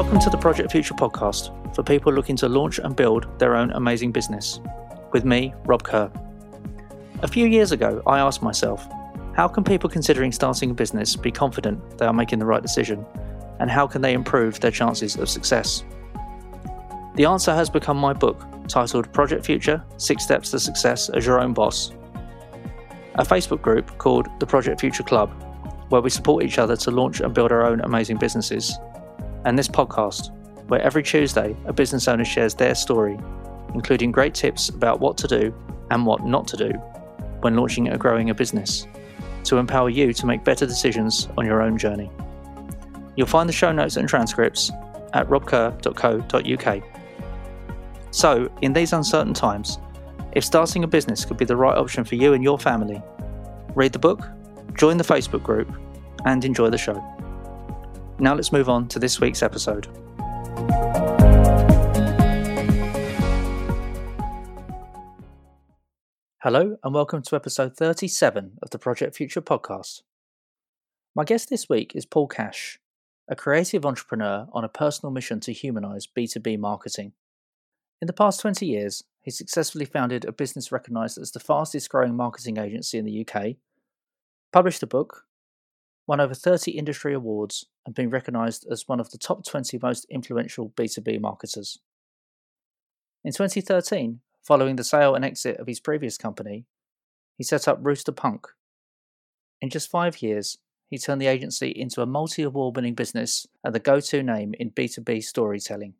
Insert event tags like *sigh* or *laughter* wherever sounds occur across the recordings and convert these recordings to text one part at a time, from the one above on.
Welcome to the Project Future podcast for people looking to launch and build their own amazing business. With me, Rob Kerr. A few years ago, I asked myself, how can people considering starting a business be confident they are making the right decision? And how can they improve their chances of success? The answer has become my book, titled Project Future Six Steps to Success as Your Own Boss. A Facebook group called the Project Future Club, where we support each other to launch and build our own amazing businesses and this podcast, where every Tuesday a business owner shares their story, including great tips about what to do and what not to do when launching or growing a business, to empower you to make better decisions on your own journey. You'll find the show notes and transcripts at robkerr.co.uk. So, in these uncertain times, if starting a business could be the right option for you and your family, read the book, join the Facebook group, and enjoy the show. Now let's move on to this week's episode. Hello, and welcome to episode 37 of the Project Future podcast. My guest this week is Paul Cash, a creative entrepreneur on a personal mission to humanize B2B marketing. In the past 20 years, he successfully founded a business recognized as the fastest growing marketing agency in the UK, published a book, won over 30 industry awards, and been recognized as one of the top 20 most influential B2B marketers. In 2013, following the sale and exit of his previous company, he set up Rooster Punk. In just five years, he turned the agency into a multi award winning business and the go to name in B2B storytelling.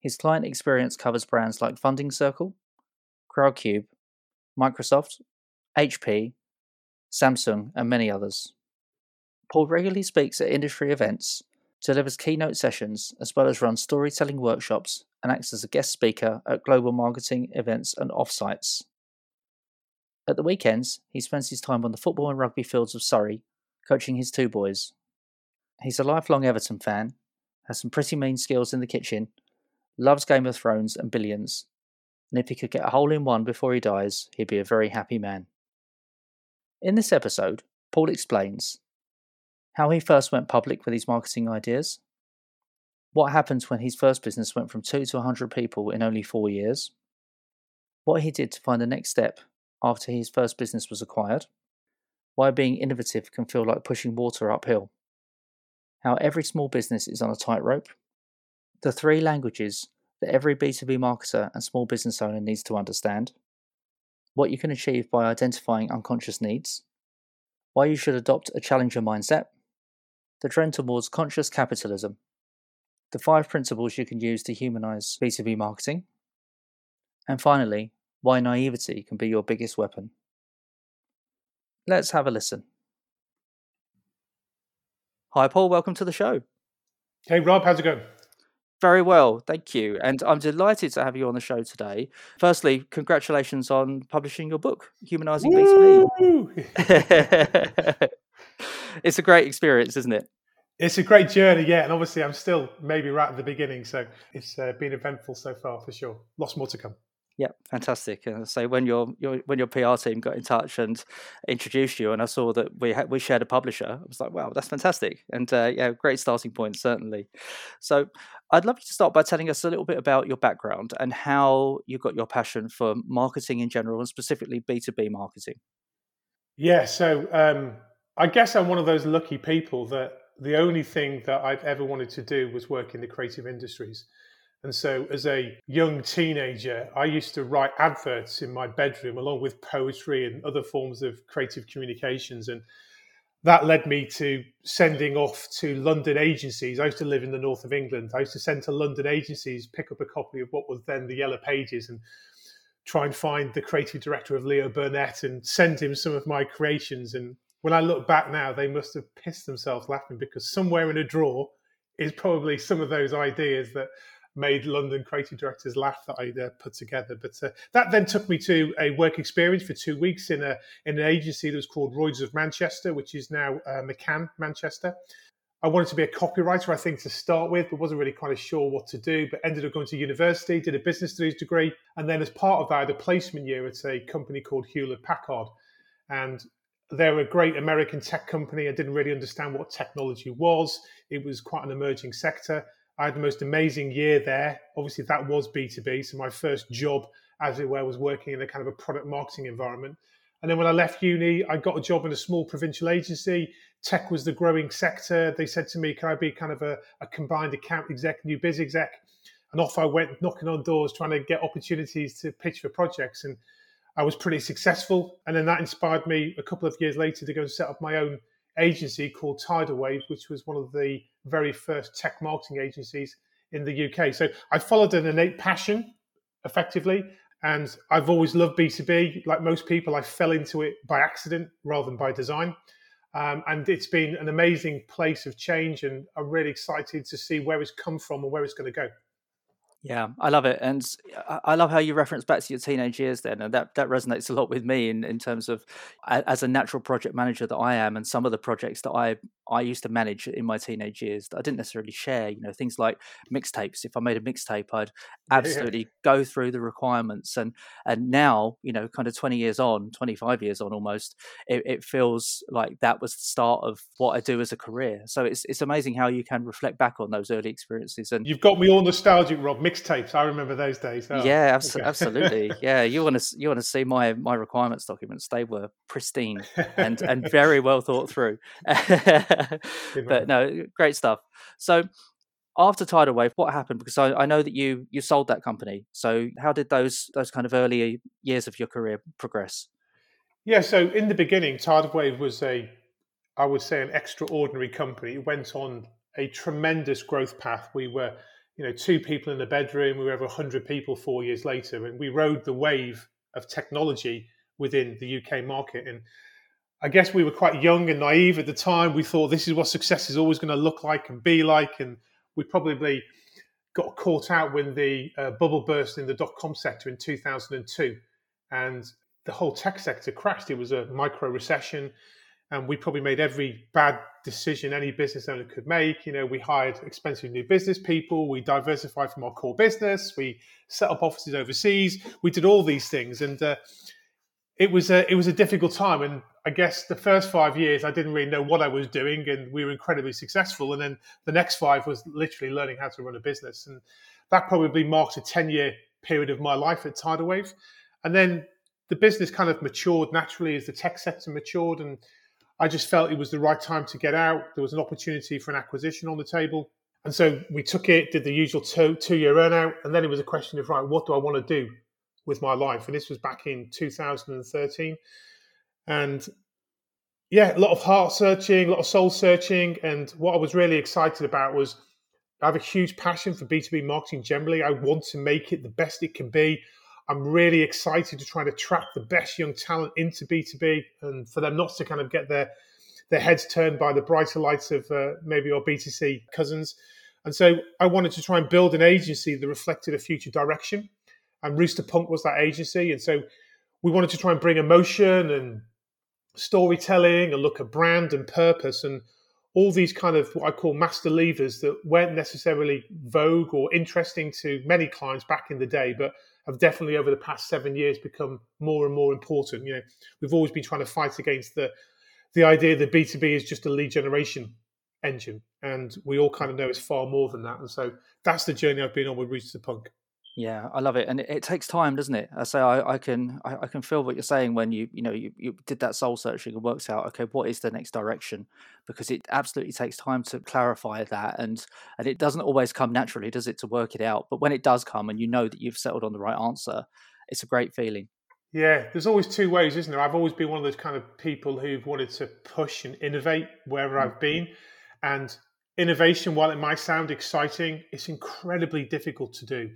His client experience covers brands like Funding Circle, Crowdcube, Microsoft, HP, Samsung, and many others. Paul regularly speaks at industry events, delivers keynote sessions, as well as runs storytelling workshops and acts as a guest speaker at global marketing events and offsites. At the weekends, he spends his time on the football and rugby fields of Surrey, coaching his two boys. He's a lifelong Everton fan, has some pretty mean skills in the kitchen, loves Game of Thrones and billions, and if he could get a hole in one before he dies, he'd be a very happy man. In this episode, Paul explains how he first went public with his marketing ideas, what happened when his first business went from 2 to 100 people in only four years, what he did to find the next step after his first business was acquired, why being innovative can feel like pushing water uphill, how every small business is on a tightrope, the three languages that every B2B marketer and small business owner needs to understand, what you can achieve by identifying unconscious needs, why you should adopt a challenger mindset, the trend towards conscious capitalism, the five principles you can use to humanize B2B marketing, and finally, why naivety can be your biggest weapon. Let's have a listen. Hi, Paul. Welcome to the show. Hey, Rob. How's it going? Very well, thank you. And I'm delighted to have you on the show today. Firstly, congratulations on publishing your book, Humanizing B2B. *laughs* *laughs* *laughs* it's a great experience, isn't it? It's a great journey, yeah. And obviously, I'm still maybe right at the beginning, so it's uh, been eventful so far for sure. Lots more to come. Yeah, fantastic. And so when your, your when your PR team got in touch and introduced you, and I saw that we we shared a publisher, I was like, wow, that's fantastic. And uh, yeah, great starting point certainly. So I'd love you to start by telling us a little bit about your background and how you got your passion for marketing in general, and specifically B two B marketing. Yeah, so um, I guess I'm one of those lucky people that the only thing that I've ever wanted to do was work in the creative industries. And so, as a young teenager, I used to write adverts in my bedroom along with poetry and other forms of creative communications. And that led me to sending off to London agencies. I used to live in the north of England. I used to send to London agencies, pick up a copy of what was then the Yellow Pages, and try and find the creative director of Leo Burnett and send him some of my creations. And when I look back now, they must have pissed themselves laughing because somewhere in a drawer is probably some of those ideas that made London creative directors laugh that I uh, put together. But uh, that then took me to a work experience for two weeks in a in an agency that was called Royds of Manchester, which is now uh, McCann Manchester. I wanted to be a copywriter, I think, to start with, but wasn't really quite sure what to do. But ended up going to university, did a business studies degree, and then as part of that, I had a placement year at a company called Hewlett Packard. And they're a great American tech company. I didn't really understand what technology was. It was quite an emerging sector. I had the most amazing year there. Obviously, that was B2B. So my first job, as it were, was working in a kind of a product marketing environment. And then when I left uni, I got a job in a small provincial agency. Tech was the growing sector. They said to me, Can I be kind of a, a combined account exec, new biz exec? And off I went knocking on doors, trying to get opportunities to pitch for projects. And I was pretty successful. And then that inspired me a couple of years later to go and set up my own agency called Tidal Wave, which was one of the very first tech marketing agencies in the UK. So I followed an innate passion effectively. And I've always loved B2B. Like most people, I fell into it by accident rather than by design. Um, and it's been an amazing place of change. And I'm really excited to see where it's come from and where it's going to go. Yeah, I love it, and I love how you reference back to your teenage years. Then, and that that resonates a lot with me in in terms of as a natural project manager that I am, and some of the projects that I I used to manage in my teenage years that I didn't necessarily share. You know, things like mixtapes. If I made a mixtape, I'd *laughs* absolutely yeah. go through the requirements, and and now you know, kind of twenty years on, twenty five years on, almost, it, it feels like that was the start of what I do as a career. So it's it's amazing how you can reflect back on those early experiences. And you've got me all nostalgic, Rob mixtapes. I remember those days. Oh, yeah, abs- okay. absolutely. *laughs* Yeah, you want to you want to see my my requirements documents? They were pristine and *laughs* and very well thought through. *laughs* but no, great stuff. So after tidal wave what happened because I, I, know that you you sold that company so how did those those kind of early years of your career progress yeah so in the beginning tidal wave was a i would say an extraordinary company it went on a tremendous growth path we were you know, two people in a bedroom. We were over 100 people four years later, and we rode the wave of technology within the UK market. And I guess we were quite young and naive at the time. We thought this is what success is always going to look like and be like. And we probably got caught out when the uh, bubble burst in the dot com sector in 2002. And the whole tech sector crashed. It was a micro recession and we probably made every bad decision any business owner could make. You know, we hired expensive new business people, we diversified from our core business, we set up offices overseas, we did all these things, and uh, it was a it was a difficult time. And I guess the first five years I didn't really know what I was doing, and we were incredibly successful. And then the next five was literally learning how to run a business, and that probably marked a ten year period of my life at Tidal Wave. And then the business kind of matured naturally as the tech sector matured and I just felt it was the right time to get out. There was an opportunity for an acquisition on the table. And so we took it, did the usual two, two year earnout. And then it was a question of, right, what do I want to do with my life? And this was back in 2013. And yeah, a lot of heart searching, a lot of soul searching. And what I was really excited about was I have a huge passion for B2B marketing generally. I want to make it the best it can be. I'm really excited to try to attract the best young talent into B2B and for them not to kind of get their their heads turned by the brighter lights of uh, maybe our B2C cousins. And so I wanted to try and build an agency that reflected a future direction. And Rooster Punk was that agency. And so we wanted to try and bring emotion and storytelling and look at brand and purpose and all these kind of what I call master levers that weren't necessarily vogue or interesting to many clients back in the day, but have definitely over the past seven years become more and more important. You know, we've always been trying to fight against the the idea that B two B is just a lead generation engine, and we all kind of know it's far more than that. And so that's the journey I've been on with Rooster Punk. Yeah, I love it, and it, it, takes time, doesn't it? I say I, I can I, I, can feel what you're saying when you you know you, you did that soul searching and worked out okay what is the next direction because it absolutely takes time to clarify that and and it doesn't always come naturally, does it, to work it out? But when it does come and you know that you've settled on the right answer, it's a great feeling. Yeah, there's always two ways, isn't there? I've always been one of those kind of people who've wanted to push and innovate wherever mm-hmm. I've been, and innovation, while it might sound exciting, it's incredibly difficult to do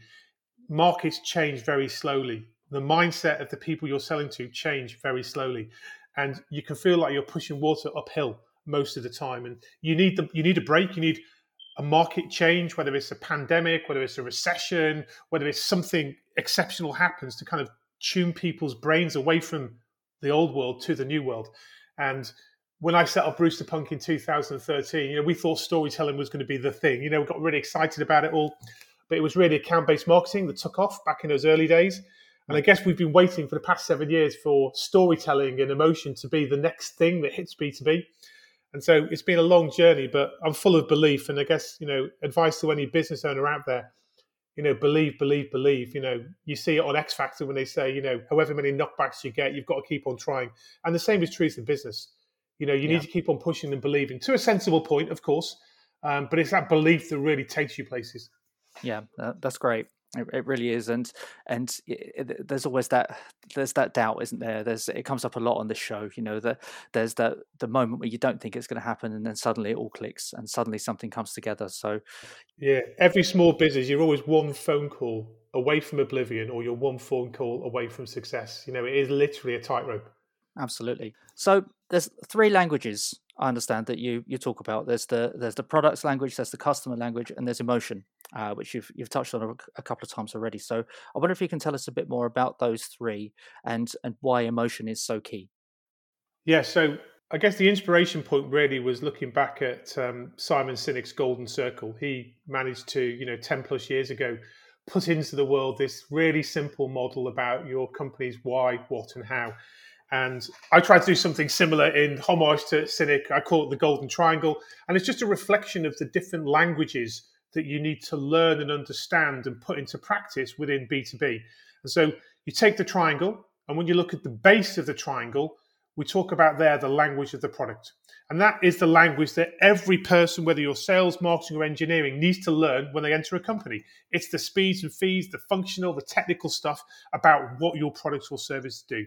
markets change very slowly. The mindset of the people you're selling to change very slowly, and you can feel like you're pushing water uphill most of the time. And you need the you need a break. You need a market change, whether it's a pandemic, whether it's a recession, whether it's something exceptional happens to kind of tune people's brains away from the old world to the new world. And when I set up Rooster Punk in 2013, you know, we thought storytelling was going to be the thing. You know, we got really excited about it all but it was really account based marketing that took off back in those early days. And I guess we've been waiting for the past seven years for storytelling and emotion to be the next thing that hits B2B. And so it's been a long journey, but I'm full of belief. And I guess, you know, advice to any business owner out there, you know, believe, believe, believe. You know, you see it on X Factor when they say, you know, however many knockbacks you get, you've got to keep on trying. And the same is true in business. You know, you yeah. need to keep on pushing and believing to a sensible point, of course, um, but it's that belief that really takes you places. Yeah, uh, that's great. It, it really is, and and it, it, there's always that there's that doubt, isn't there? There's it comes up a lot on this show. You know, that there's that the moment where you don't think it's going to happen, and then suddenly it all clicks, and suddenly something comes together. So, yeah, every small business, you're always one phone call away from oblivion, or you're one phone call away from success. You know, it is literally a tightrope. Absolutely. So there's three languages I understand that you you talk about. There's the there's the products language, there's the customer language, and there's emotion, uh, which you've you've touched on a, a, couple of times already. So I wonder if you can tell us a bit more about those three and and why emotion is so key. Yeah. So I guess the inspiration point really was looking back at um, Simon Sinek's Golden Circle. He managed to you know ten plus years ago put into the world this really simple model about your company's why, what, and how and I tried to do something similar in homage to Sinek. I call it the Golden Triangle. And it's just a reflection of the different languages that you need to learn and understand and put into practice within B2B. And so you take the triangle, and when you look at the base of the triangle, we talk about there the language of the product. And that is the language that every person, whether you're sales, marketing, or engineering, needs to learn when they enter a company. It's the speeds and fees, the functional, the technical stuff about what your products or service do.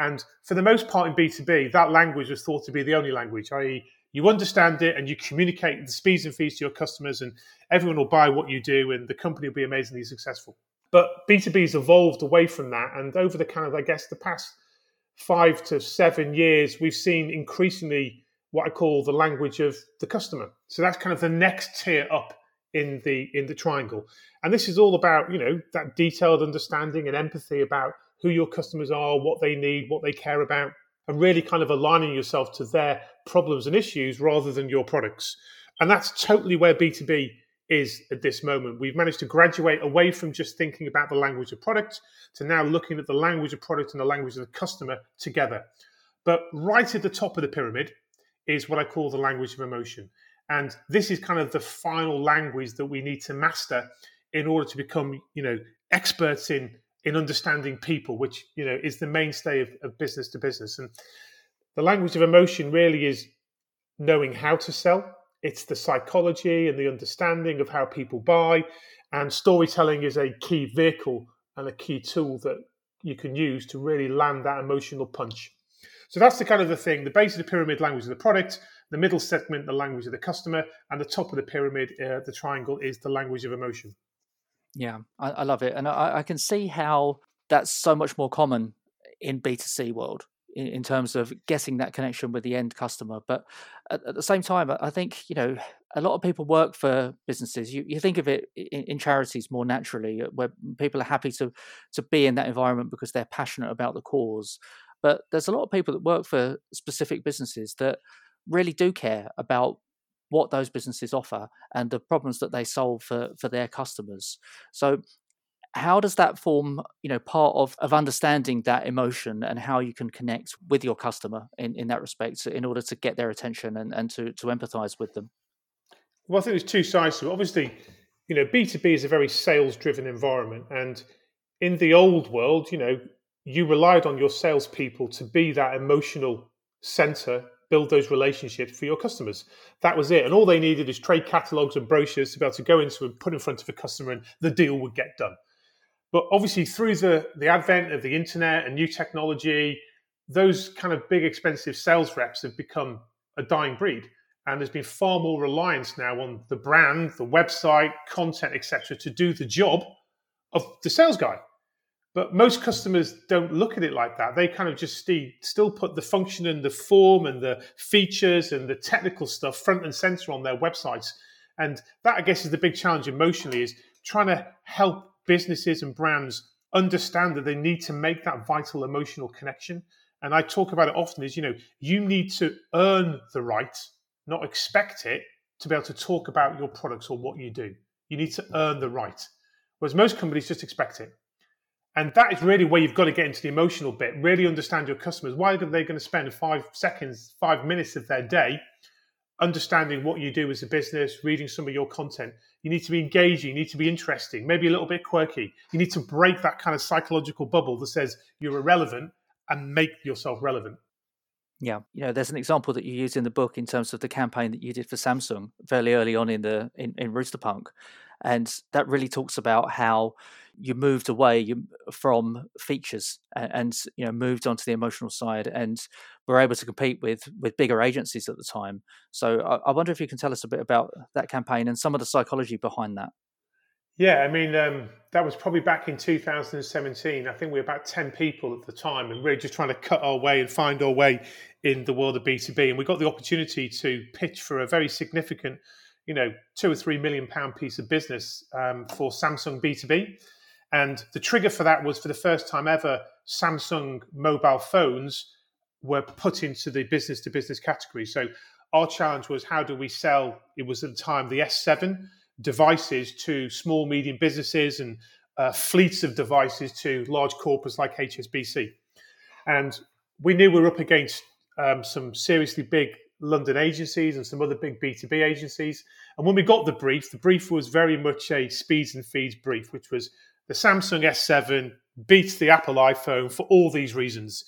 And for the most part in B2B, that language was thought to be the only language, i.e., you understand it and you communicate the speeds and fees to your customers, and everyone will buy what you do, and the company will be amazingly successful. But B2B has evolved away from that. And over the kind of, I guess, the past five to seven years, we've seen increasingly what I call the language of the customer. So that's kind of the next tier up in the in the triangle. And this is all about, you know, that detailed understanding and empathy about who your customers are, what they need, what they care about, and really kind of aligning yourself to their problems and issues rather than your products. And that's totally where B2B is at this moment. We've managed to graduate away from just thinking about the language of product to now looking at the language of product and the language of the customer together. But right at the top of the pyramid is what I call the language of emotion. And this is kind of the final language that we need to master in order to become, you know, experts in in understanding people, which you know is the mainstay of, of business to business. And the language of emotion really is knowing how to sell. It's the psychology and the understanding of how people buy, and storytelling is a key vehicle and a key tool that you can use to really land that emotional punch. So that's the kind of the thing. The base of the pyramid, language of the product. The middle segment, the language of the customer, and the top of the pyramid, uh, the triangle, is the language of emotion. Yeah, I, I love it, and I, I, can see how that's so much more common in B two C world in, in, terms of getting that connection with the end customer. But at, at, the same time, I think you know a lot of people work for businesses. You, you think of it in, in, charities more naturally, uh, where people are happy to to be in that environment because they're passionate about the cause. But there's a lot of people that work for specific businesses that really do care about what those businesses offer and the problems that they solve for for their customers. So how does that form you know part of of understanding that emotion and how you can connect with your customer in in that respect in order to get their attention and and to to empathize with them? Well i think there's two sides to it. Obviously you know b2b is a very sales driven environment and in the old world you know you relied on your salespeople to be that emotional center build those relationships for your customers. That was it. And all they needed is trade catalogs and brochures to be able to go into and put in front of a customer and the deal would get done. But obviously, through the, the advent of the internet and new technology, those kind of big, expensive sales reps have become a dying breed. And there's been far more reliance now on the brand, the website, content, etc., to do the job of the sales guy. But most customers don't look at it like that. They kind of just still put the function and the form and the features and the technical stuff front and center on their websites. And that, I guess, is the big challenge emotionally is trying to help businesses and brands understand that they need to make that vital emotional connection. And I talk about it often is, you know, you need to earn the right, not expect it, to be able to talk about your products or what you do. You need to earn the right. Whereas most companies just expect it. And that is really where you've got to get into the emotional bit, really understand your customers. Why are they going to spend five seconds, five minutes of their day understanding what you do as a business, reading some of your content. You need to be engaging, you need to be interesting, maybe a little bit quirky. You need to break that kind of psychological bubble that says you're irrelevant and make yourself relevant. Yeah, you know, there's an example that you use in the book in terms of the campaign that you did for Samsung fairly early on in the in, in Rooster Punk, and that really talks about how you moved away from features and, and, you know moved onto the emotional side and were able to compete with with bigger agencies at the time. So I, I wonder if you can tell us a bit about that campaign and some of the psychology behind that. Yeah, I mean, um, that was probably back in 2017. I think we were about 10 people at the time and really just trying to cut our way and find our way in the world of B2B. And we got the opportunity to pitch for a very significant, you know, two or three million pound piece of business um, for Samsung B2B. And the trigger for that was for the first time ever, Samsung mobile phones were put into the business to business category. So our challenge was how do we sell, it was at the time the S7 devices to small, medium businesses and uh, fleets of devices to large corporates like HSBC. And we knew we were up against um, some seriously big London agencies and some other big B2B agencies. And when we got the brief, the brief was very much a speeds and feeds brief, which was the Samsung S7 beats the Apple iPhone for all these reasons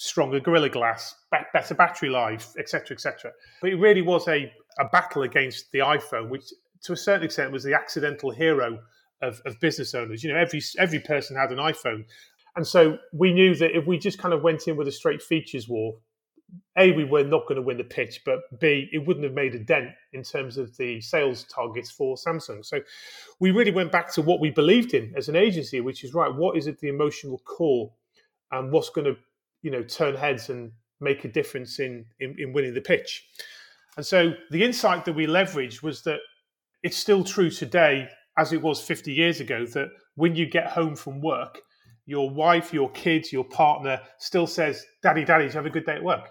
stronger Gorilla Glass, better battery life, etc., etc. But it really was a, a battle against the iPhone, which to a certain extent was the accidental hero of, of business owners. You know, every every person had an iPhone, and so we knew that if we just kind of went in with a straight features war, a we were not going to win the pitch, but b it wouldn't have made a dent in terms of the sales targets for Samsung. So we really went back to what we believed in as an agency, which is right. What is it the emotional core, and what's going to you know turn heads and make a difference in, in, in winning the pitch. And so the insight that we leveraged was that it's still true today, as it was 50 years ago, that when you get home from work, your wife, your kids, your partner still says, Daddy, Daddy, did you have a good day at work?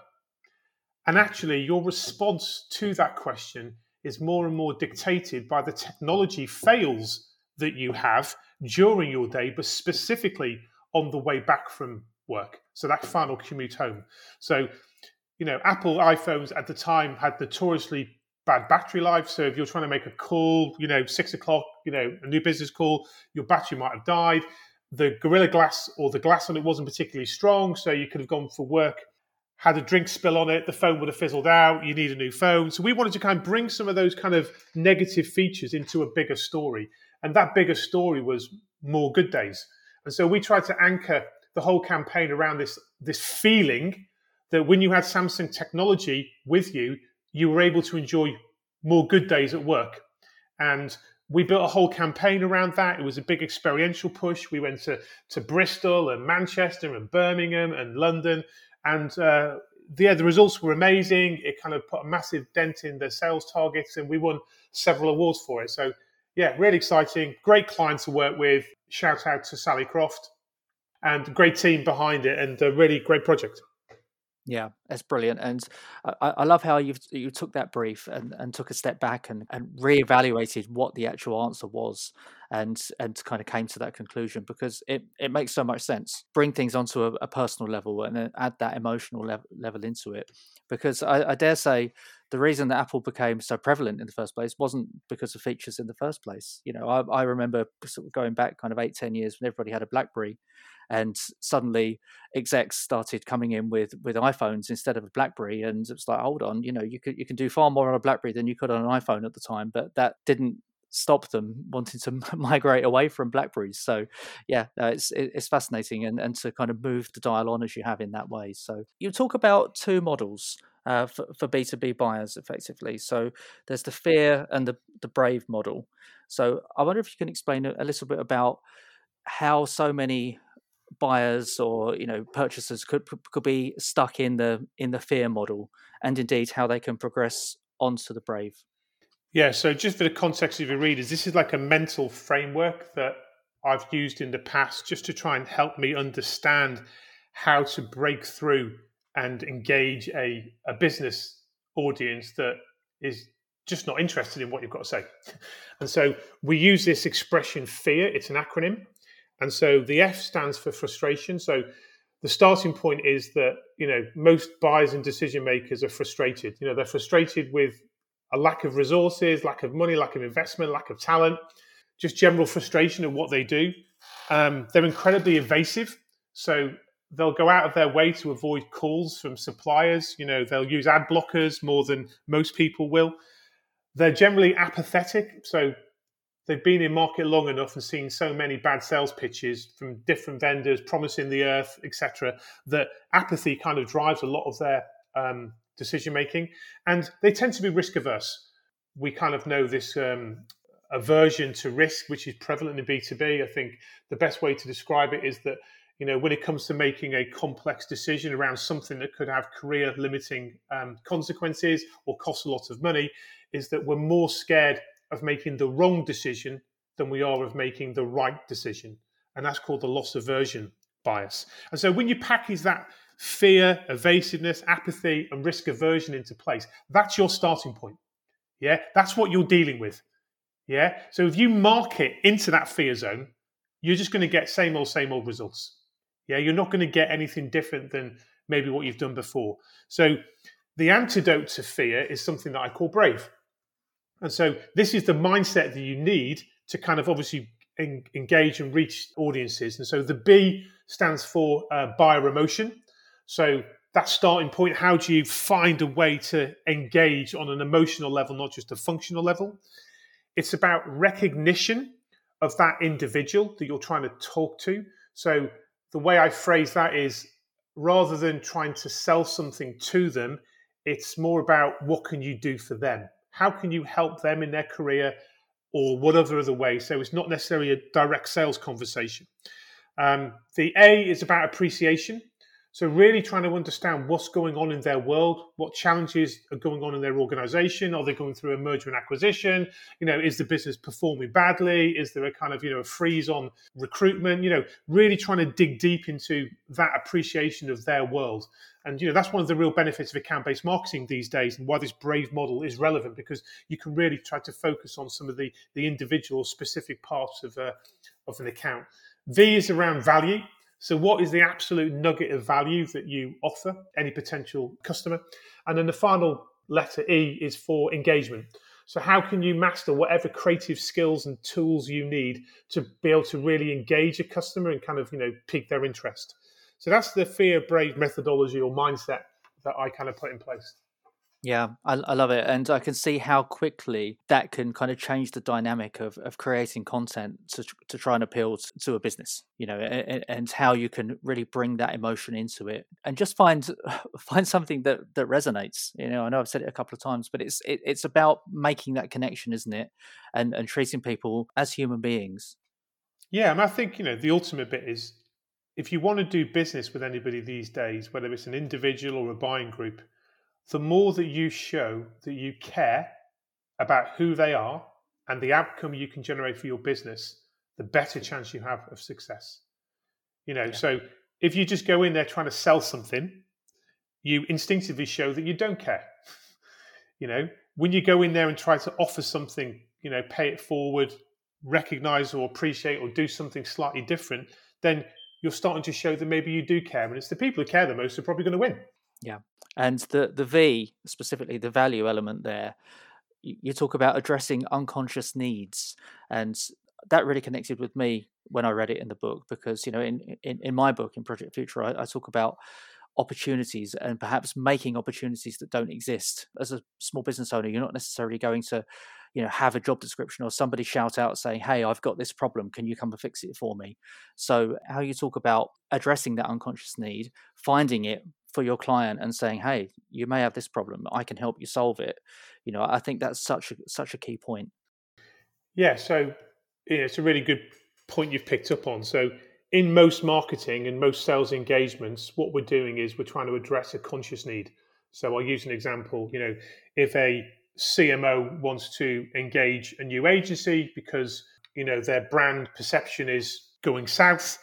And actually, your response to that question is more and more dictated by the technology fails that you have during your day, but specifically on the way back from work. So that final commute home. So, you know, Apple iPhones at the time had notoriously bad battery life. So if you're trying to make a call, you know, six o'clock, you know, a new business call, your battery might have died. The Gorilla Glass or the glass on it wasn't particularly strong, so you could have gone for work, had a drink spill on it, the phone would have fizzled out. You need a new phone. So we wanted to kind of bring some of those kind of negative features into a bigger story, and that bigger story was more good days. And so we tried to anchor the whole campaign around this this feeling that when you had Samsung technology with you, you were able to enjoy more good days at work. And we built a whole campaign around that. It was a big experiential push. We went to, to Bristol and Manchester and Birmingham and London. And uh, yeah, the results were amazing. It kind of put a massive dent in the sales targets, and we won several awards for it. So, yeah, really exciting. Great client to work with. Shout out to Sally Croft and great team behind it, and a really great project. Yeah, that's brilliant, and I, I love how you you took that brief and, and took a step back and, and reevaluated what the actual answer was, and and kind of came to that conclusion because it, it makes so much sense. Bring things onto a, a personal level and then add that emotional level level into it, because I, I dare say the reason that Apple became so prevalent in the first place wasn't because of features in the first place. You know, I, I remember sort of going back kind of eight ten years when everybody had a BlackBerry and suddenly execs started coming in with with iPhones instead of a BlackBerry, and it's like, hold on, you know, you could you can do far more on a BlackBerry than you could on an iPhone at the time, but that didn't stop them wanting to *laughs* migrate away from blackberries. So yeah uh, it's it's fascinating and and to kind of move the dial on as you have in that way. So you talk about two models uh, for, for b2b buyers effectively. So there's the fear and the the brave model. So i wonder if you can explain a, a little bit about how so many buyers or you know purchasers could could be stuck in the in the fear model and indeed how they can progress onto the brave. Yeah so just for the context of your readers this is like a mental framework that i've used in the past just to try and help me understand how to break through and engage a, a business audience that is just not interested in what you've got to say. *laughs* And so we use this expression fear it's an acronym and so the F stands for frustration. So the starting point is that you know most buyers and decision makers are frustrated. You know they're frustrated with a lack of resources, lack of money, lack of investment, lack of talent, just general frustration of what they do. Um, they're incredibly evasive. So they'll go out of their way to avoid calls from suppliers. You know, they'll use ad blockers more than most people will. They're generally apathetic. So they've been in market long enough and seen so many bad sales pitches from different vendors promising the earth, etc., that apathy kind of drives a lot of their um, decision making, and they tend to be risk averse. We kind of know this um, aversion to risk, which is prevalent in B two B. I think the best way to describe it is that you know when it comes to making a complex decision around something that could have career limiting um, consequences or cost a lot of money, is that we're more scared of making the wrong decision than we are of making the right decision, and that's called the loss aversion bias. And so when you package that fear, evasiveness, apathy, and risk aversion into place. That's your starting point. Yeah, that's what you're dealing with. Yeah, so if you mark it into that fear zone, you're just going to get same old, same old results. Yeah, you're not going to get anything different than maybe what you've done before. So the antidote to fear is something that I call brave. And so this is the mindset that you need to kind of obviously en- engage and reach audiences. And so the B stands for uh, buyer emotion. So that starting point, how do you find a way to engage on an emotional level, not just a functional level? It's about recognition of that individual that you're trying to talk to. So the way I phrase that is rather than trying to sell something to them, it's more about what can you do for them? How can you help them in their career or whatever other way? So it's not necessarily a direct sales conversation. Um, the A is about appreciation. So, really trying to understand what's going on in their world, what challenges are going on in their organization. Are they going through a merger and acquisition? You know, is the business performing badly? Is there a kind of, you know, a freeze on recruitment? You know, really trying to dig deep into that appreciation of their world. And, you know, that's one of the real benefits of account based marketing these days and why this Brave model is relevant because you can really try to focus on some of the, the individual specific parts of, uh, of an account. V is around value. So, what is the absolute nugget of value that you offer any potential customer? And then the final letter E is for engagement. So, how can you master whatever creative skills and tools you need to be able to really engage a customer and kind of, you know, pique their interest? So, that's the fear brave methodology or mindset that I kind of put in place. Yeah, I, I love it. And I can see how quickly that can kind of change the dynamic of, of creating content to, to try and appeal to a business, you know, and, and how you can really bring that emotion into it and just find *laughs* find something that, that resonates. You know, I know I've said it a couple of times, but it's it, it's about making that connection, isn't it? And and treating people as human beings. Yeah, and I think, you know, the ultimate bit is if you want to do business with anybody these days, whether it's an individual or a buying group, the more that you show that you care about who they are and the outcome you can generate for your business, the better chance you have of success. You know, yeah. so if you just go in there trying to sell something, you instinctively show that you don't care. *laughs* you know, when you go in there and try to offer something, you know, pay it forward, recognize or appreciate or do something slightly different, then you're starting to show that maybe you do care. And it's the people who care the most who are probably going to win. Yeah. And the, the V, specifically the value element there, you talk about addressing unconscious needs. And that really connected with me when I read it in the book because, you know, in, in, in my book, in Project Future, I, I talk about opportunities and perhaps making opportunities that don't exist. As a small business owner, you're not necessarily going to you know have a job description or somebody shout out saying hey i've got this problem can you come and fix it for me so how you talk about addressing that unconscious need finding it for your client and saying, "Hey, you may have this problem. I can help you solve it." You know, I think that's such a such a key point. Yeah, so know, it's a really good point you've picked up on. So in most marketing and most sales engagements, what we're doing is we're trying to address a conscious need. So I'll use an example. You know, if a CMO wants to engage a new agency because you know their brand perception is going south,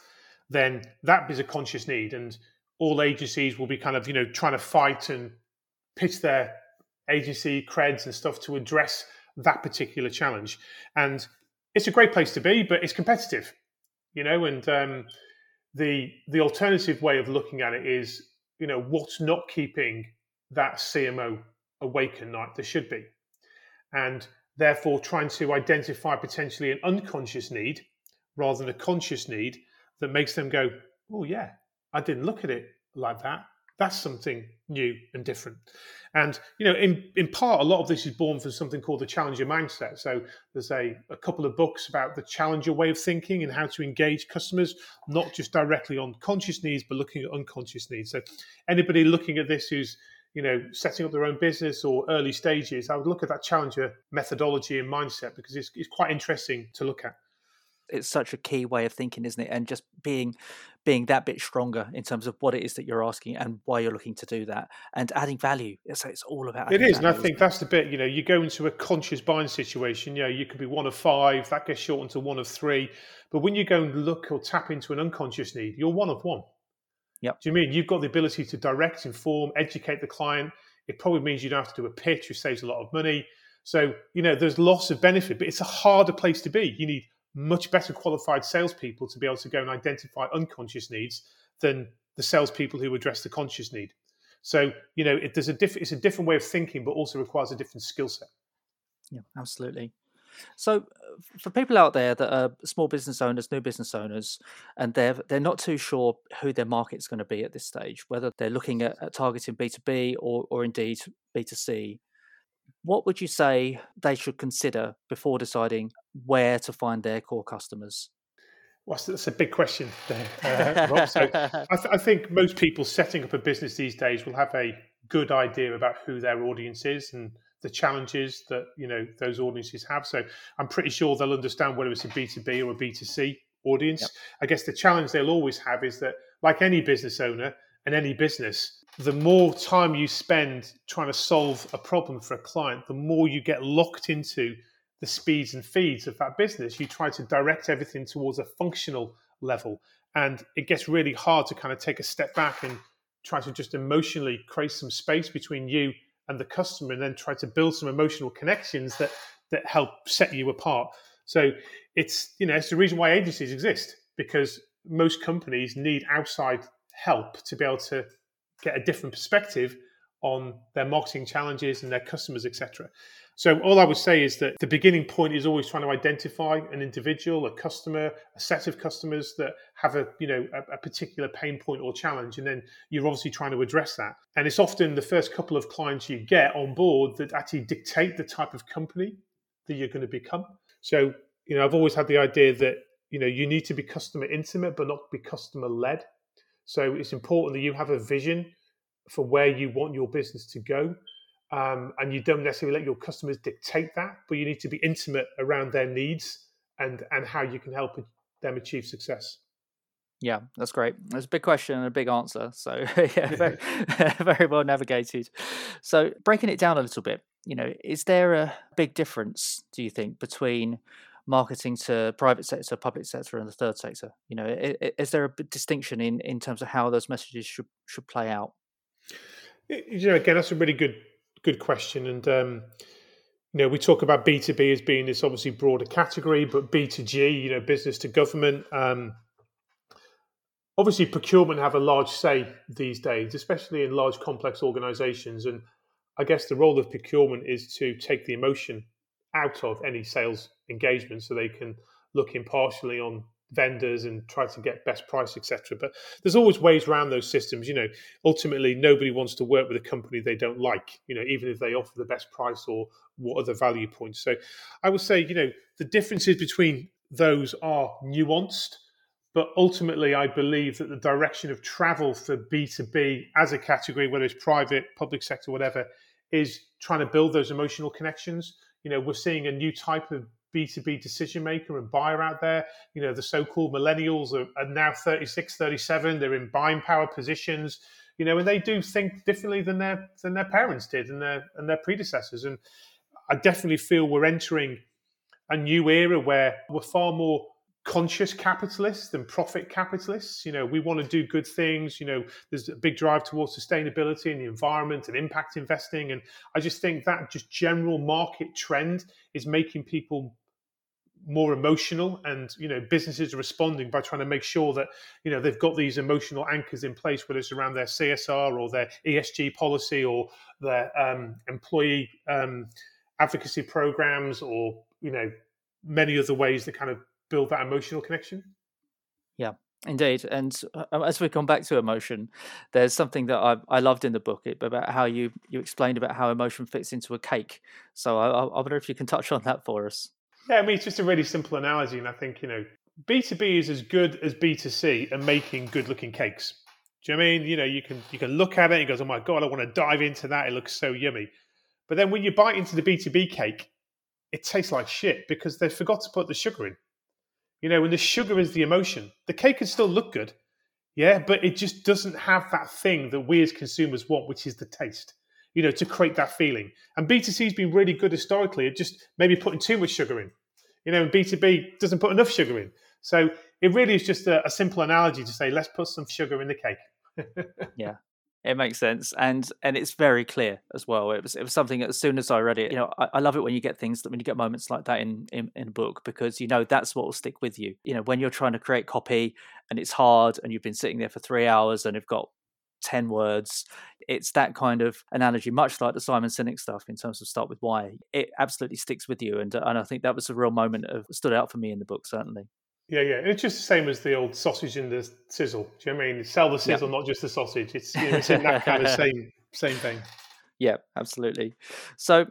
then that is a conscious need and all agencies will be kind of you know trying to fight and pitch their agency creds and stuff to address that particular challenge and it's a great place to be but it's competitive you know and um, the the alternative way of looking at it is you know what's not keeping that cmo awake at night there should be and therefore trying to identify potentially an unconscious need rather than a conscious need that makes them go, oh, yeah, I didn't look at it like that. That's something new and different. And, you know, in, in part, a lot of this is born from something called the challenger mindset. So there's a, a couple of books about the challenger way of thinking and how to engage customers, not just directly on conscious needs, but looking at unconscious needs. So anybody looking at this who's, you know, setting up their own business or early stages, I would look at that challenger methodology and mindset because it's, it's quite interesting to look at it's such a key way of thinking, isn't it? And just being being that bit stronger in terms of what it is that you're asking and why you're looking to do that, and adding value. So it's all about. It is, value, and I think that's the bit. You know, you go into a conscious buying situation. You know, you could be one of five. That gets shortened to one of three. But when you go and look or tap into an unconscious need, you're one of one. Yep. Do you mean you've got the ability to direct, inform, educate the client? It probably means you don't have to do a pitch, which saves a lot of money. So, you know, there's lots of benefit, but it's a harder place to be. You need much better qualified salespeople to be able to go and identify unconscious needs than the salespeople who address the conscious need. So you know, it, there's a diff- it's a different way of thinking, but also requires a different skill set. Yeah, absolutely. So, uh, for people out there that are small business owners, new business owners, and they're they're not too sure who their market's going to be at this stage, whether they're looking at, at targeting B two B or or indeed B two C, what would you say they should consider before deciding where to find their core customers? Well, that's a big question *laughs* there, uh, Rob. So *laughs* I, th- I, think most people setting up a business these days will have a good idea about who their audience is and the challenges that you know those audiences have. So I'm pretty sure they'll understand whether it's a B2B or a B2C audience. Yep. I guess the challenge they'll always have is that, like any business owner and any business, the more time you spend trying to solve a problem for a client, the more you get locked into the speeds and feeds of that business. You try to direct everything towards a functional level. And it gets really hard to kind of take a step back and try to just emotionally create some space between you and the customer and then try to build some emotional connections that that help set you apart. So it's you know it's the reason why agencies exist because most companies need outside help to be able to get a different perspective on their marketing challenges and their customers, etc. So all I would say is that the beginning point is always trying to identify an individual, a customer, a set of customers that have a you know a, a, particular pain point or challenge, and then you're obviously trying to address that. And it's often the first couple of clients you get on board that actually dictate the type of company that you're going to become. So you know I've always had the idea that you know you need to be customer intimate, but not be customer led. So it's important that you have a vision for where you want your business to go. Um, and you don't necessarily let your customers dictate that, but you need to be intimate around their needs and and how you can help them achieve success. Yeah, that's great. That's a big question and a big answer. So *laughs* yeah, *laughs* very, *laughs* very well navigated. So breaking it down a little bit, you know, is there a big difference, do you think, between marketing to private sector, public sector, and the third sector? You know, is there a distinction in, in terms of how those messages should should play out? You know, again, that's a really good good question, and um, you know, we talk about B two B as being this obviously broader category, but B two G, you know, business to government. Um, obviously, procurement have a large say these days, especially in large complex organisations, and I guess the role of procurement is to take the emotion out of any sales engagement so they can look impartially on vendors and try to get best price etc but there's always ways around those systems you know. Ultimately nobody wants to work with a company they don't like you know even if they offer the best price or what are the value points. So i would say you know the differences between those are nuanced but ultimately i believe that the direction of travel for b2b as a category whether it's private public sector whatever is trying to build those emotional connections you know, we're seeing a new type of B2B decision maker and buyer out there. You know, the so called millennials are, are, now 36, 37. They're in buying power positions, you know, and they do think differently than their than their parents did and their and their predecessors. And I definitely feel we're entering a new era where we're far more conscious capitalists than profit capitalists. You know, we want to do good things. You know, there's a big drive towards sustainability and the environment and impact investing. And I just think that just general market trend is making people more emotional and you know businesses are responding by trying to make sure that you know they've got these emotional anchors in place whether it's around their csr or their esg policy or their um, employee um, advocacy programs or you know many other ways that kind of build that emotional connection. Yeah, indeed. And uh, as we come back to emotion, there's something that I, I loved in the book about how you you explained about how emotion fits into a cake. So I, I wonder if you can touch on that for us. Yeah, I mean it's just a really simple analogy, and I think you know B2B is as good as B2C at making good looking cakes. Do you know I mean? You know, you can you can look at it and goes, Oh my god, I want to dive into that. It looks so yummy. But then when you bite into the B2B cake, it tastes like shit because they forgot to put the sugar in. You know, when the sugar is the emotion, the cake can still look good, yeah, but it just doesn't have that thing that we as consumers want, which is the taste, you know, to create that feeling. And B2C has been really good historically at just maybe putting too much sugar in. You know, and B2B doesn't put enough sugar in. So it really is just a, a simple analogy to say, let's put some sugar in the cake. *laughs* yeah, it makes sense, and and it's very clear as well. It was it was something as soon as I read it, you know, I, I, love it when you get things that when you get moments like that in, in in a book because you know that's what will stick with you. You know, when you're trying to create copy and it's hard and you've been sitting there for three hours and you've got 10 words. It's that kind of analogy, much like the Simon Sinek stuff in terms of start with why. It absolutely sticks with you. And, and I think that was a real moment of stood out for me in the book, certainly. Yeah, yeah. It's just the same as the old sausage and the sizzle. Do you know I mean? Sell the sizzle, yeah. not just the sausage. It's, you know, it's in that kind of *laughs* same same thing. Yeah, absolutely. So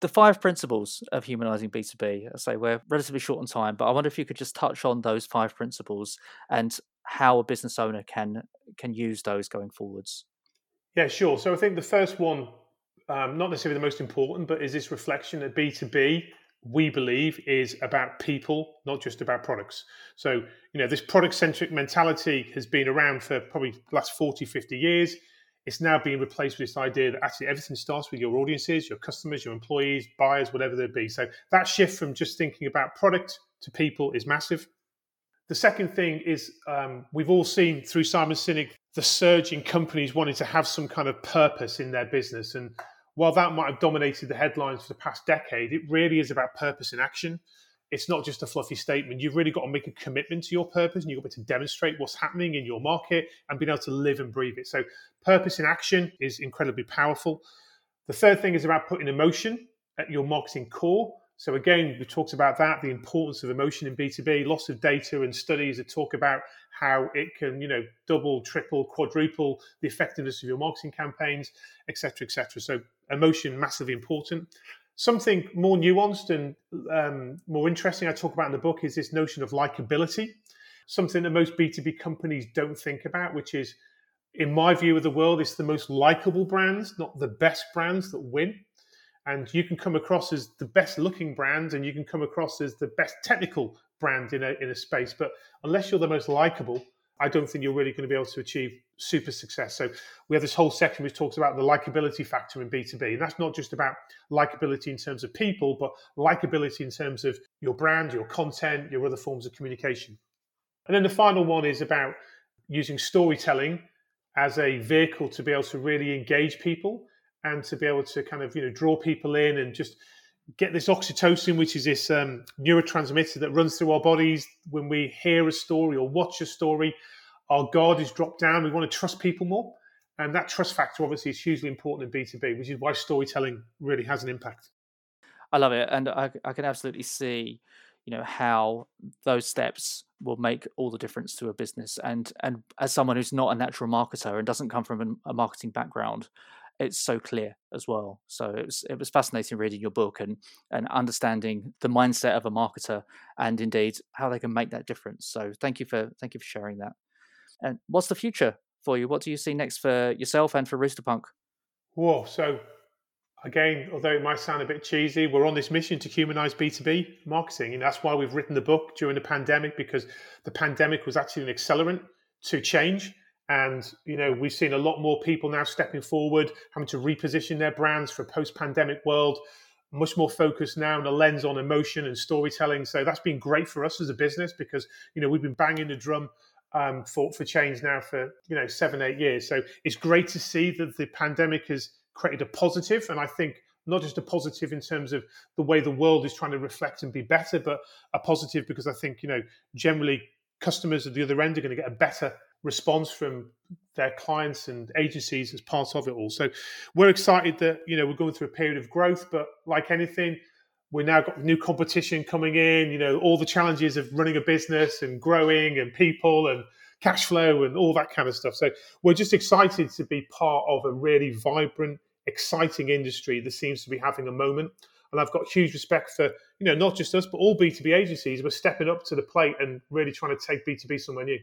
the five principles of humanizing B2B, I say we're relatively short on time, but I wonder if you could just touch on those five principles and how a business owner can can use those going forwards. Yeah, sure. So I think the first one, um, not necessarily the most important, but is this reflection that B2B we believe is about people, not just about products. So, you know, this product centric mentality has been around for probably last 40, 50 years. It's now being replaced with this idea that actually everything starts with your audiences, your customers, your employees, buyers, whatever they be. So, that shift from just thinking about product to people is massive. The second thing is um, we've all seen through Simon Sinek the surge in companies wanting to have some kind of purpose in their business. And while that might have dominated the headlines for the past decade, it really is about purpose in action. It's not just a fluffy statement. You've really got to make a commitment to your purpose and you've got to demonstrate what's happening in your market and being able to live and breathe it. So, purpose in action is incredibly powerful. The third thing is about putting emotion at your marketing core. So, again, we talked about that the importance of emotion in B2B, lots of data and studies that talk about how it can, you know, double, triple, quadruple the effectiveness of your marketing campaigns, et etc., etc. So, emotion massively important. Something more nuanced and um, more interesting I talk about in the book is this notion of likability, something that most B2B companies don't think about, which is, in my view of the world, it's the most likable brands, not the best brands that win. And you can come across as the best looking brand and you can come across as the best technical brand in a, in a space. But unless you're the most likable, I don't think you're really going to be able to achieve super success. So we have this whole section which talks about the likability factor in B2B. And that's not just about likability in terms of people, but likability in terms of your brand, your content, your other forms of communication. And then the final one is about using storytelling as a vehicle to be able to really engage people and to be able to kind of, you know, draw people in and just get this oxytocin, which is this um, neurotransmitter that runs through our bodies when we hear a story or watch a story. Our guard is dropped down. We want to trust people more. And that trust factor obviously is hugely important in B2B, which is why storytelling really has an impact. I love it. And I, I can absolutely see, you know, how those steps will make all the difference to a business. And and as someone who's not a natural marketer and doesn't come from a marketing background, it's so clear as well. So it was it was fascinating reading your book and and understanding the mindset of a marketer and indeed how they can make that difference. So thank you for thank you for sharing that. And what's the future for you? What do you see next for yourself and for Rooster Punk? Whoa! So again, although it might sound a bit cheesy, we're on this mission to humanize B2B marketing. And that's why we've written the book during the pandemic, because the pandemic was actually an accelerant to change. And you know, we've seen a lot more people now stepping forward, having to reposition their brands for a post-pandemic world. Much more focused now on a lens on emotion and storytelling. So that's been great for us as a business because you know we've been banging the drum um, for for change now for you know seven eight years. So it's great to see that the pandemic has created a positive, and I think not just a positive in terms of the way the world is trying to reflect and be better, but a positive because I think you know generally customers at the other end are going to get a better response from their clients and agencies as part of it all. So we're excited that you know we're going through a period of growth, but like anything, we now got new competition coming in. You know, all the challenges of running a business and growing and people and cash flow and all that kind of stuff. So we're just excited to be part of a really vibrant, exciting industry that seems to be having a moment. And I've got huge respect for, you know, not just us, but all B2B agencies. We're stepping up to the plate and really trying to take B2B somewhere new.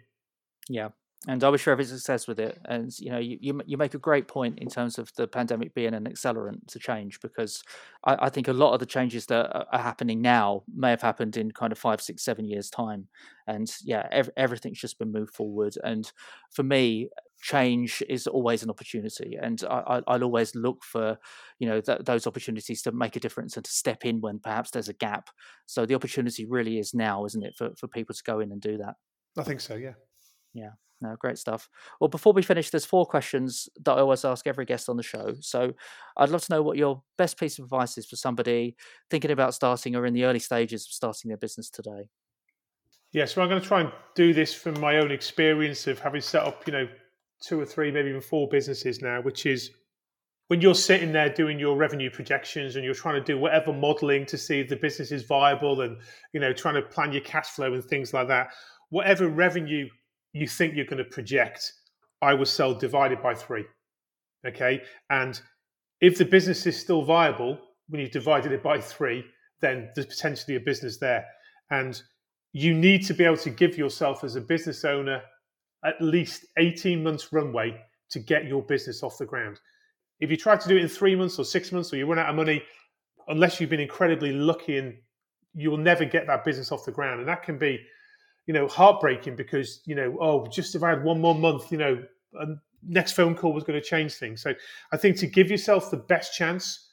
Yeah, and I wish you every success with it. And you know, you, you, you make a great point in terms of the pandemic being an accelerant to change because I, I, think a lot of the changes that are happening now may have happened in kind of five, six, seven years time. And yeah, ev- everything's just been moved forward. And for me, change is always an opportunity, and I, will always look for you know th- those opportunities to make a difference and to step in when perhaps there's a gap. So the opportunity really is now, isn't it, for for people to go in and do that? I think so. Yeah. Yeah. No, great stuff. Well, before we finish, there's four questions that I always ask every guest on the show. So I'd love to know what your best piece of advice is for somebody thinking about starting or in the early stages of starting their business today. Yeah, so I'm going to try and do this from my own experience of having set up, you know, two or three, maybe even four businesses now, which is when you're sitting there doing your revenue projections and you're trying to do whatever modeling to see if the business is viable and, you know, trying to plan your cash flow and things like that, whatever revenue you think you're going to project, I will sell divided by three. Okay. And if the business is still viable when you've divided it by three, then there's potentially a business there. And you need to be able to give yourself as a business owner at least 18 months runway to get your business off the ground. If you try to do it in three months or six months or you run out of money, unless you've been incredibly lucky and you will never get that business off the ground. And that can be you know, heartbreaking because, you know, oh, just if I had one more month, you know, next phone call was going to change things. So I think to give yourself the best chance,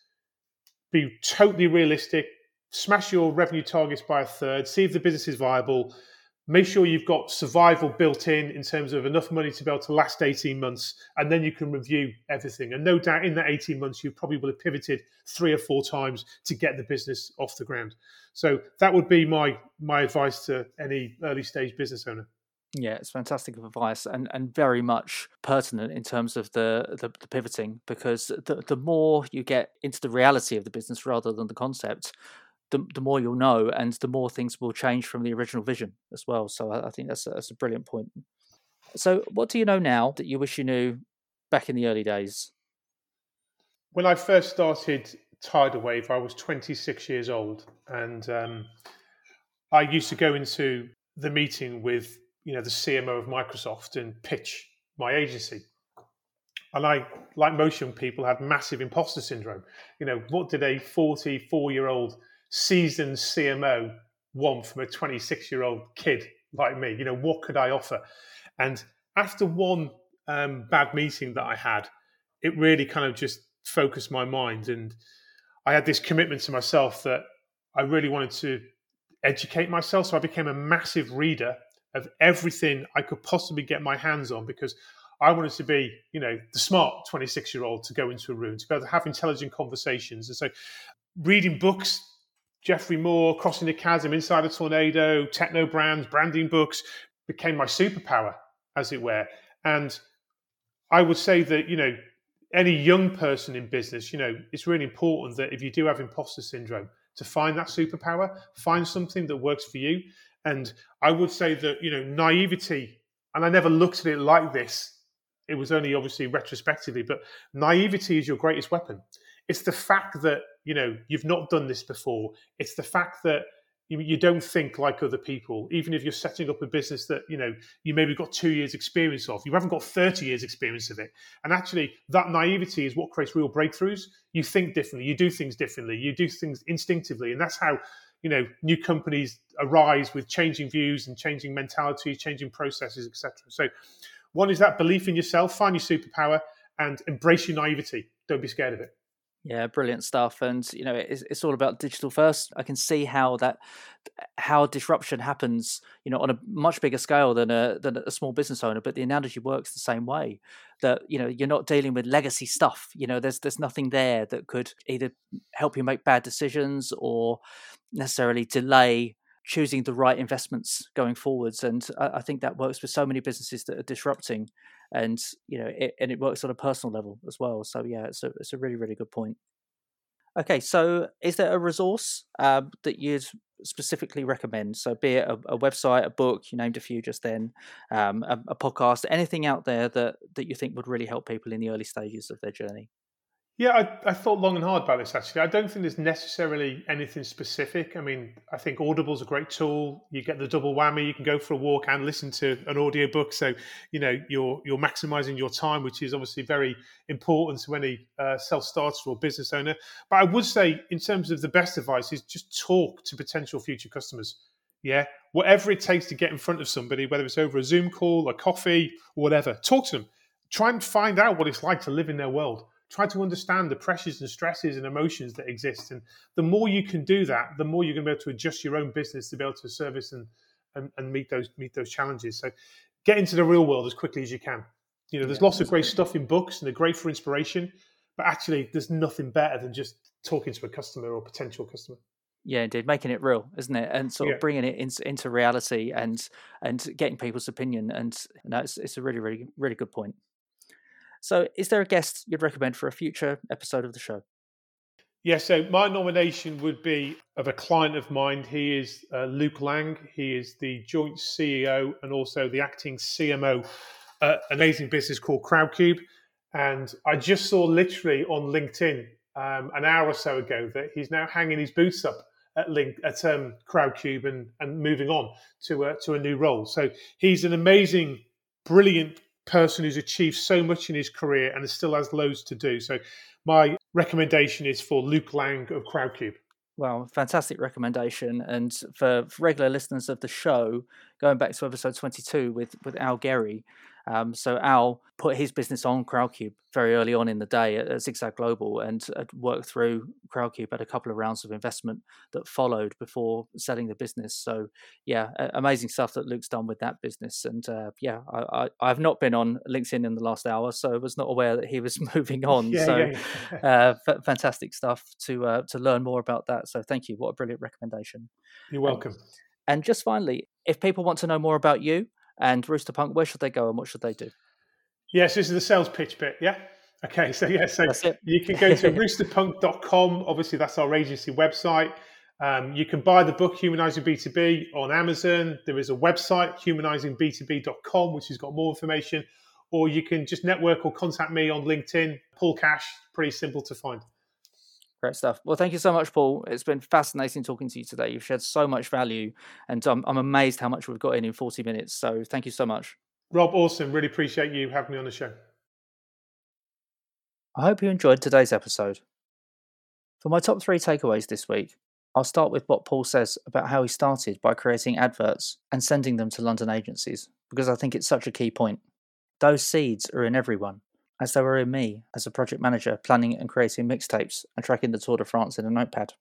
be totally realistic, smash your revenue targets by a third, see if the business is viable, make sure you've got survival built in in terms of enough money to be able to last 18 months and then you can review everything. And no doubt in that 18 months you probably will have pivoted three or four times to get the business off the ground. So that would be my my advice to any early stage business owner. Yeah, it's fantastic advice and, and very much pertinent in terms of the, the, the pivoting because the, the more you get into the reality of the business rather than the concept, the, the more you'll know and the more things will change from the original vision as well. So I, I think that's a, that's a brilliant point. So, what do you know now that you wish you knew back in the early days? When I first started Tidal Wave, I was 26 years old, and um, I used to go into the meeting with you know the CMO of Microsoft and pitch my agency. And I, like most young people, had massive imposter syndrome. You know, what did a 44 year old seasoned CMO want from a 26 year old kid like me? You know, what could I offer? And after one um, bad meeting that I had, it really kind of just focused my mind. And I had this commitment to myself that I really wanted to educate myself. So I became a massive reader of everything I could possibly get my hands on because I wanted to be, you know, the smart 26 year old to go into a room, to be able to have intelligent conversations. And so reading books Geoffrey Moore, Crossing the Chasm, Inside the Tornado, Techno Brands, branding books became my superpower, as it were. And I would say that, you know, any young person in business, you know, it's really important that if you do have imposter syndrome, to find that superpower, find something that works for you. And I would say that, you know, naivety, and I never looked at it like this, it was only obviously retrospectively, but naivety is your greatest weapon. It's the fact that you know you've not done this before. It's the fact that you, don't think like other people, even if you're setting up a business that you know you maybe got two years experience of. You haven't got thirty years experience of it. And actually, that naivety is what creates real breakthroughs. You think differently. You do things differently. You do things instinctively, and that's how you know new companies arise with changing views and changing mentalities, changing processes, etc. So, one is that belief in yourself, find your superpower, and embrace your naivety. Don't be scared of it. Yeah, brilliant stuff. And you know, it's, it's all about digital first. I can see how that how disruption happens, you know, on a much bigger scale than a than a small business owner. But the analogy works the same way. That you know, you're not dealing with legacy stuff. You know, there's there's nothing there that could either help you make bad decisions or necessarily delay choosing the right investments going forwards. And I, I, think that works with so many businesses that are disrupting, and you know, it, and it works on a personal level as well. So yeah, it's a it's a really really good point. Okay, so is there a resource um, that you'd specifically recommend? So, be it a, a, website, a book, you named a few just then, um, a, a podcast, anything out there that that you think would really help people in the early stages of their journey? Yeah, I, I, thought long and hard about this actually. I don't think there's necessarily anything specific. I mean, I think Audible's a great tool. You get the double whammy. You can go for a walk and listen to an audiobook. So, you know, you're you're maximizing your time, which is obviously very important to any uh, self starter or business owner. But I would say, in terms of the best advice, is just talk to potential future customers. Yeah, whatever it takes to get in front of somebody, whether it's over a Zoom call, a coffee, whatever, talk to them. Try and find out what it's like to live in their world try to understand the pressures and stresses and emotions that exist. And the more you can do that, the more you're going to be able to adjust your own business to be able to service and, and, and meet those meet those challenges. So get into the real world as quickly as you can. You know, there's yeah, lots of great stuff in books and they're great for inspiration, but actually there's nothing better than just talking to a customer or potential customer. Yeah, indeed, making it real, isn't it? And sort of bringing it into, into reality and and getting people's opinion. And it's, it's a really, really, really good point. So, is there a guest you'd recommend for a future episode of the show? Yeah, so my nomination would be of a client of mine. He is uh, Luke Lang. He is the joint CEO and also the acting CMO an amazing business called Crowdcube. And I just saw literally on LinkedIn um, an hour or so ago that he's now hanging his boots up at Link at um, Crowdcube and, and moving on to a, to a new role. So he's an amazing, brilliant person who's achieved so much in his career and still has loads to do. So my recommendation is for Luke Lang of Crowdcube. Well, fantastic recommendation. And for, regular listeners of the show, going back to episode 22 with, with Al Gerrie, um, so Al put his business on Crowdcube very early on in the day at, at Zigzag Global and worked through Crowdcube at a couple of rounds of investment that followed before selling the business. So yeah, amazing stuff that Luke's done with that business. And uh, yeah, I, I, have not been on LinkedIn in the last hour, so I was not aware that he was *laughs* moving *laughs* on. yeah, so yeah, yeah. uh, f- fantastic stuff to uh, to learn more about that. So thank you. What a brilliant recommendation. You're welcome. Um, and just finally, if people want to know more about you, and Rooster Punk, where should they go and what should they do? Yes, this is the sales pitch bit. Yeah. Okay. So, yeah, so you can go to *laughs* roosterpunk.com. Obviously, that's our agency website. Um, you can buy the book Humanizing B2B on Amazon. There is a website, humanizingb2b.com, which has got more information. Or you can just network or contact me on LinkedIn, Paul Cash. Pretty simple to find. Great stuff. Well, thank you so much, Paul. It's been fascinating talking to you today. You've shared so much value, and um, I'm amazed how much we've got in in 40 minutes. So thank you so much. Rob, awesome. Really appreciate you having me on the show. I hope you enjoyed today's episode. For my top three takeaways this week, I'll start with what Paul says about how he started by creating adverts and sending them to London agencies, because I think it's such a key point. Those seeds are in everyone, as they were in me as a project manager planning and creating mixtapes and tracking the Tour de France in a notepad.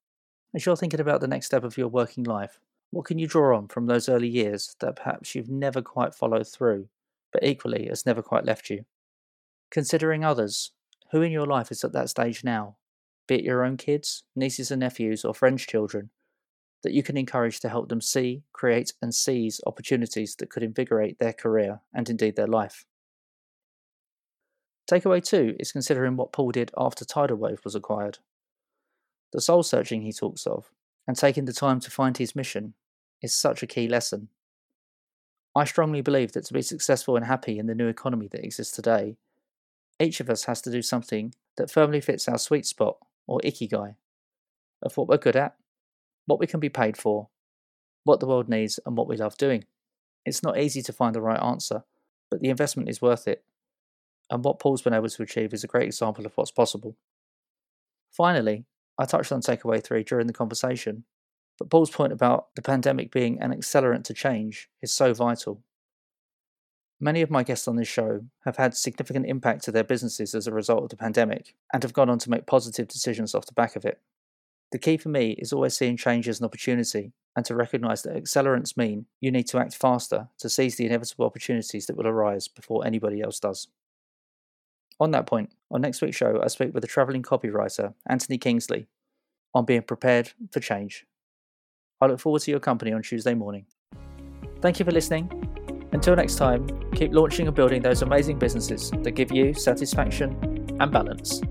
As you're thinking about the next step of your working life, what can you draw on from those early years that perhaps you've never quite followed through, but equally has never quite left you? Considering others, who in your life is at that stage now, be it your own kids, nieces and nephews, or friends' children, that you can encourage to help them see, create, and seize opportunities that could invigorate their career and indeed their life? Takeaway two is considering what Paul did after Tidal Wave was acquired. The soul searching he talks of, and taking the time to find his mission, is such a key lesson. I strongly believe that to be successful and happy in the new economy that exists today, each of us has to do something that firmly fits our sweet spot, or ikigai, of what we're good at, what we can be paid for, what the world needs, and what we love doing. It's not easy to find the right answer, but the investment is worth it and what Paul's been able to achieve is a great example of what's possible. Finally, I touched on takeaway three during the conversation, but Paul's point about the pandemic being an accelerant to change is so vital. Many of my guests on this show have had significant impact to their businesses as a result of the pandemic and have gone on to make positive decisions off the back of it. The key for me is always seeing change as an opportunity and to recognise that accelerants mean you need to act faster to seize the inevitable opportunities that will arise before anybody else does. On that point, on next week's show, I speak with a travelling copywriter, Anthony Kingsley, on being prepared for change. I look forward to your company on Tuesday morning. Thank you for listening. Until next time, keep launching and building those amazing businesses that give you satisfaction and balance.